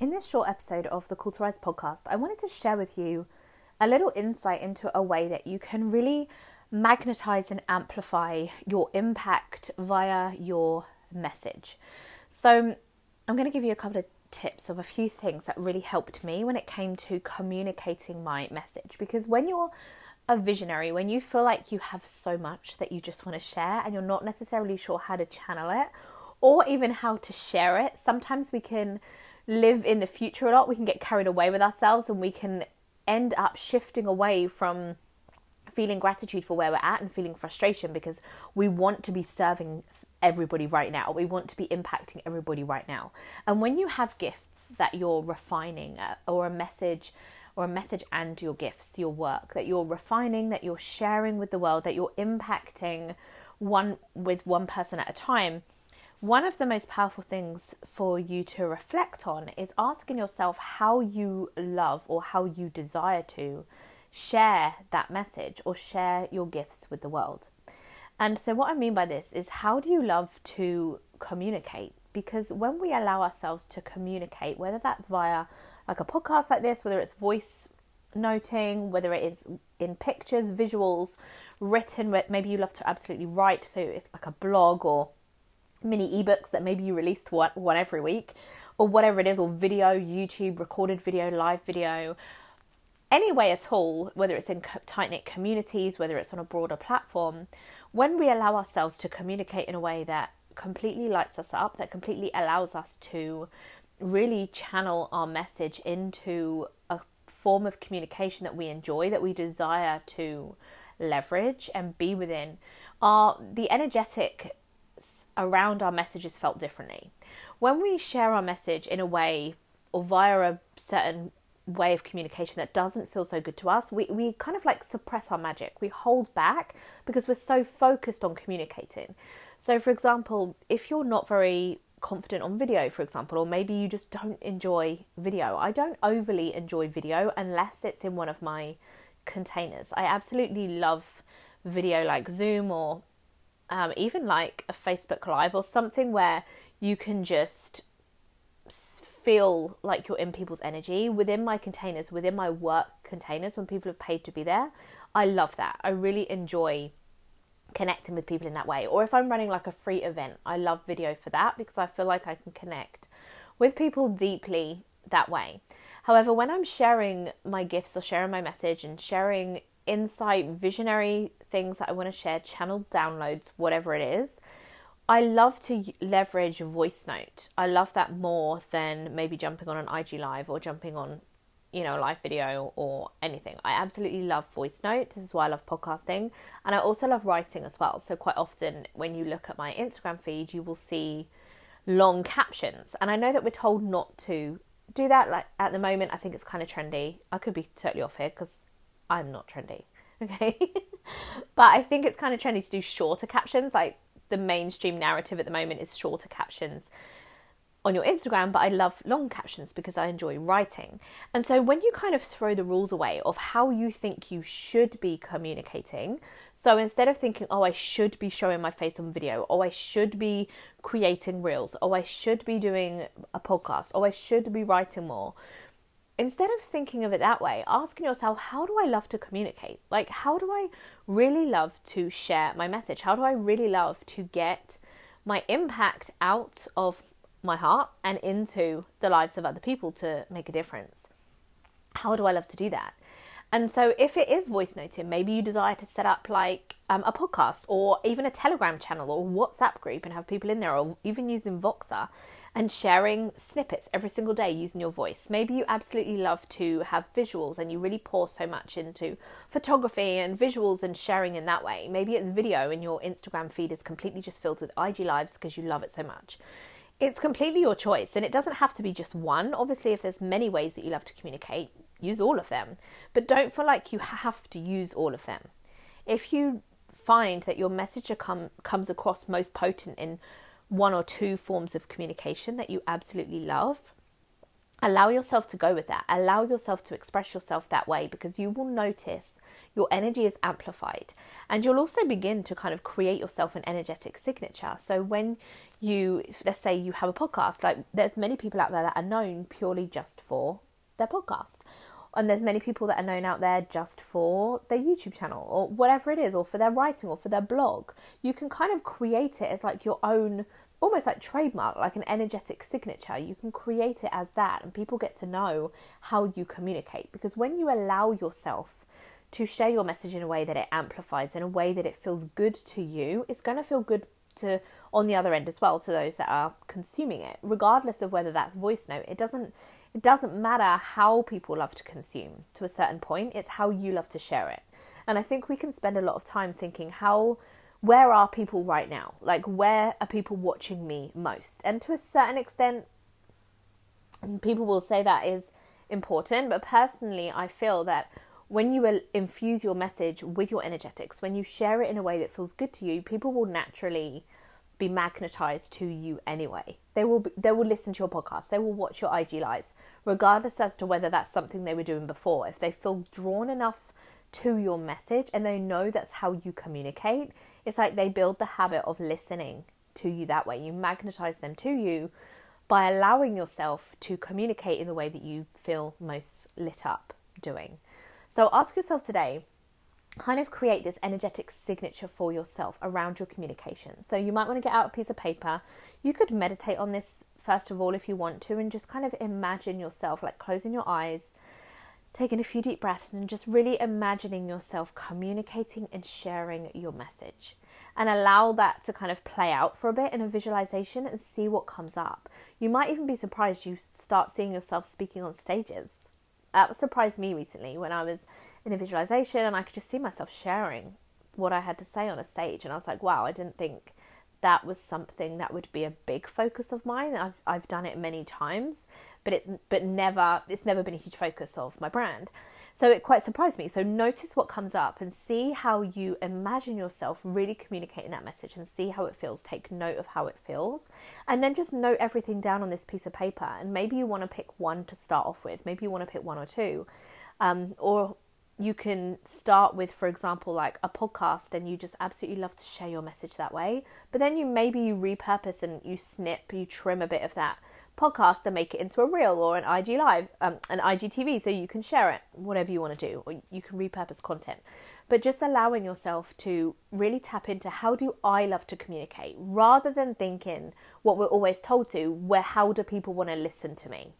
In this short episode of the Rise podcast, I wanted to share with you a little insight into a way that you can really magnetize and amplify your impact via your message. So, I'm going to give you a couple of tips of a few things that really helped me when it came to communicating my message. Because when you're a visionary, when you feel like you have so much that you just want to share and you're not necessarily sure how to channel it or even how to share it, sometimes we can live in the future a lot. We can get carried away with ourselves and we can end up shifting away from feeling gratitude for where we're at and feeling frustration because we want to be serving everybody right now. We want to be impacting everybody right now. And when you have gifts that you're refining uh, or a message or a message and your gifts, your work that you're refining, that you're sharing with the world, that you're impacting one with one person at a time, one of the most powerful things for you to reflect on is asking yourself how you love or how you desire to share that message or share your gifts with the world. And so, what I mean by this is how do you love to communicate? Because when we allow ourselves to communicate, whether that's via like a podcast like this, whether it's voice noting, whether it is in pictures, visuals, written, maybe you love to absolutely write, so it's like a blog or mini ebooks that maybe you released one, one every week or whatever it is, or video, YouTube, recorded video, live video, any way at all, whether it's in tight knit communities, whether it's on a broader platform, when we allow ourselves to communicate in a way that completely lights us up, that completely allows us to really channel our message into a form of communication that we enjoy, that we desire to leverage and be within, are the energetic around our messages felt differently. When we share our message in a way or via a certain way of communication that doesn't feel so good to us, we, we kind of like suppress our magic. We hold back because we're so focused on communicating. So, for example, if you're not very confident on video, for example, or maybe you just don't enjoy video, I don't overly enjoy video unless it's in one of my containers. I absolutely love video like Zoom or um, even like a Facebook Live or something where you can just feel like you're in people's energy within my containers, within my work containers when people have paid to be there. I love that. I really enjoy connecting with people in that way. Or if I'm running like a free event, I love video for that because I feel like I can connect with people deeply that way. However, when I'm sharing my gifts or sharing my message and sharing insight, visionary things that I want to share, channel downloads, whatever it is. I love to leverage voice note. I love that more than maybe jumping on an IG live or jumping on, you know, a live video or anything. I absolutely love voice note. This is why I love podcasting. And I also love writing as well. So quite often when you look at my Instagram feed, you will see long captions. And I know that we're told not to do that like at the moment. I think it's kind of trendy. I could be totally off here because I'm not trendy. Okay. but I think it's kind of trendy to do shorter captions. Like the mainstream narrative at the moment is shorter captions on your Instagram, but I love long captions because I enjoy writing. And so when you kind of throw the rules away of how you think you should be communicating, so instead of thinking, oh, I should be showing my face on video, oh, I should be creating reels, oh, I should be doing a podcast, oh, I should be writing more, instead of thinking of it that way, asking yourself, how do I love to communicate? Like, how do I really love to share my message? How do I really love to get my impact out of my heart and into the lives of other people to make a difference? How do I love to do that? And so, if it is voice noting, maybe you desire to set up like um, a podcast or even a Telegram channel or WhatsApp group and have people in there, or even using Voxer and sharing snippets every single day using your voice. Maybe you absolutely love to have visuals and you really pour so much into photography and visuals and sharing in that way. Maybe it's video and your Instagram feed is completely just filled with IG lives because you love it so much. It's completely your choice and it doesn't have to be just one. Obviously, if there's many ways that you love to communicate, use all of them. But don't feel like you have to use all of them. If you find that your message come, comes across most potent in one or two forms of communication that you absolutely love, allow yourself to go with that. Allow yourself to express yourself that way because you will notice your energy is amplified. And you'll also begin to kind of create yourself an energetic signature. So when you, let's say you have a podcast, like there's many people out there that are known purely just for their podcast. And there's many people that are known out there just for their YouTube channel or whatever it is, or for their writing or for their blog. You can kind of create it as like your own almost like trademark, like an energetic signature. You can create it as that, and people get to know how you communicate. Because when you allow yourself to share your message in a way that it amplifies, in a way that it feels good to you, it's going to feel good to on the other end as well to those that are consuming it regardless of whether that's voice note it doesn't it doesn't matter how people love to consume to a certain point it's how you love to share it and i think we can spend a lot of time thinking how where are people right now? Like, where are people watching me most? And to a certain extent, people will say that is important, but personally, I feel that when you infuse your message with your energetics, when you share it in a way that feels good to you, people will naturally be magnetized to you anyway. They will be, they will listen to your podcast. They will watch your IG lives, regardless as to whether that's something they were doing before. If they feel drawn enough to your message and they know that's how you communicate, it's like they build the habit of listening to you that way. You magnetize them to you by allowing yourself to communicate in the way that you feel most lit up doing. So ask yourself today, kind of create this energetic signature for yourself around your communication. So you might want to get out a piece of paper. You could meditate on this first of all if you want to and just kind of imagine yourself like closing your eyes taking a few deep breaths and just really imagining yourself communicating and sharing your message. And allow that to kind of play out for a bit in a visualization and see what comes up. You might even be surprised you start seeing yourself speaking on stages. That surprised me recently when I was in a visualization and I could just see myself sharing what I had to say on a stage. And I was like, wow, I didn't think that was something that would be a big focus of mine. I've, I've done it many times, but it but never it's never been a huge focus of my brand. So it quite surprised me. So notice what comes up and see how you imagine yourself really communicating that message and see how it feels. Take note of how it feels. And then just note everything down on this piece of paper. And maybe you want to pick one to start off with. Maybe you want to pick one or two. Um, or you can start with for example like a podcast and you just absolutely love to share your message that way but then you maybe you repurpose and you snip you trim a bit of that podcast and make it into a reel or an IG live, um, an IGTV, so you can share it, whatever you want to do, or you can repurpose content. But just allowing yourself to really tap into how do I love to communicate, rather than thinking what we're always told to, where how do people want to listen to me?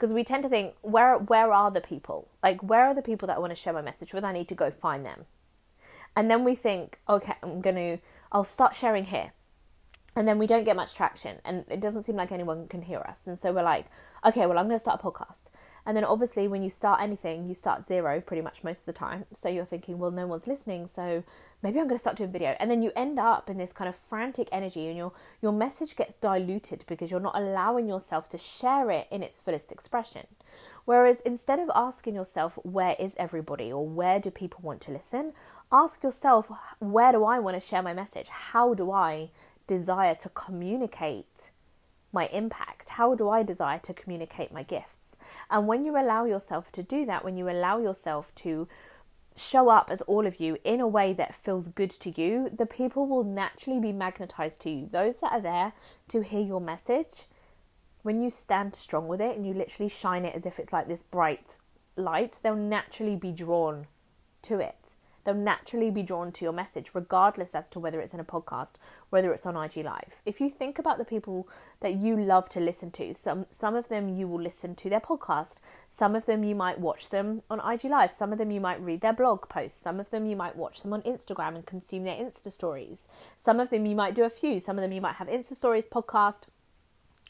Because we tend to think, where where are the people? Like where are the people that I want to share my message with? I need to go find them. And then we think, okay, I'm gonna, I'll start sharing here and then we don't get much traction and it doesn't seem like anyone can hear us and so we're like okay well i'm going to start a podcast and then obviously when you start anything you start zero pretty much most of the time. So you're thinking well no one's listening so maybe i'm going to start doing video. And then you end up in this kind of frantic energy and your your message gets diluted because you're not allowing yourself to share it in its fullest expression. Whereas instead of asking yourself where is everybody? Or where do people want to listen? Ask yourself where do i want to share my message? How do i desire to communicate my impact? How do I desire to communicate my gifts? And when you allow yourself to do that, when you allow yourself to show up as all of you in a way that feels good to you, the people will naturally be magnetized to you. Those that are there to hear your message, when you stand strong with it and you literally shine it as if it's like this bright light, they'll naturally be drawn to it they'll naturally be drawn to your message, regardless as to whether it's in a podcast, whether it's on IG Live. If you think about the people that you love to listen to, some some of them you will listen to their podcast, some of them you might watch them on IG Live, some of them you might read their blog posts, some of them you might watch them on Instagram and consume their Insta stories. Some of them you might do a few, some of them you might have Insta stories, podcast.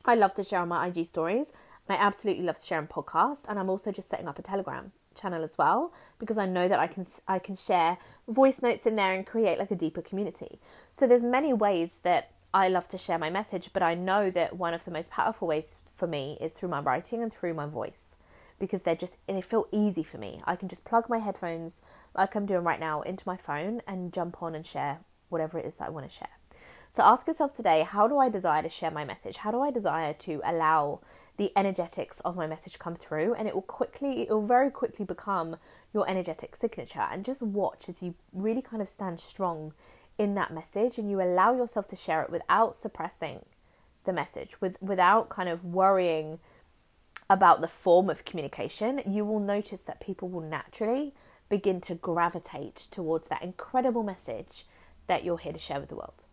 I love to share on my IG stories. I absolutely love to share on podcast, and I'm also just setting up a Telegram channel as well because I know that I can I can share voice notes in there and create like a deeper community. So there's many ways that I love to share my message, but I know that one of the most powerful ways for me is through my writing and through my voice because they're just they feel easy for me. I can just plug my headphones like I'm doing right now into my phone and jump on and share whatever it is that I want to share. So ask yourself today how do I desire to share my message? How do I desire to allow the energetics of my message come through? And it will quickly, it will very quickly become your energetic signature. And just watch as you really kind of stand strong in that message and you allow yourself to share it without suppressing the message, with, without kind of worrying about the form of communication, you will notice that people will naturally begin to gravitate towards that incredible message that you're here to share with the world.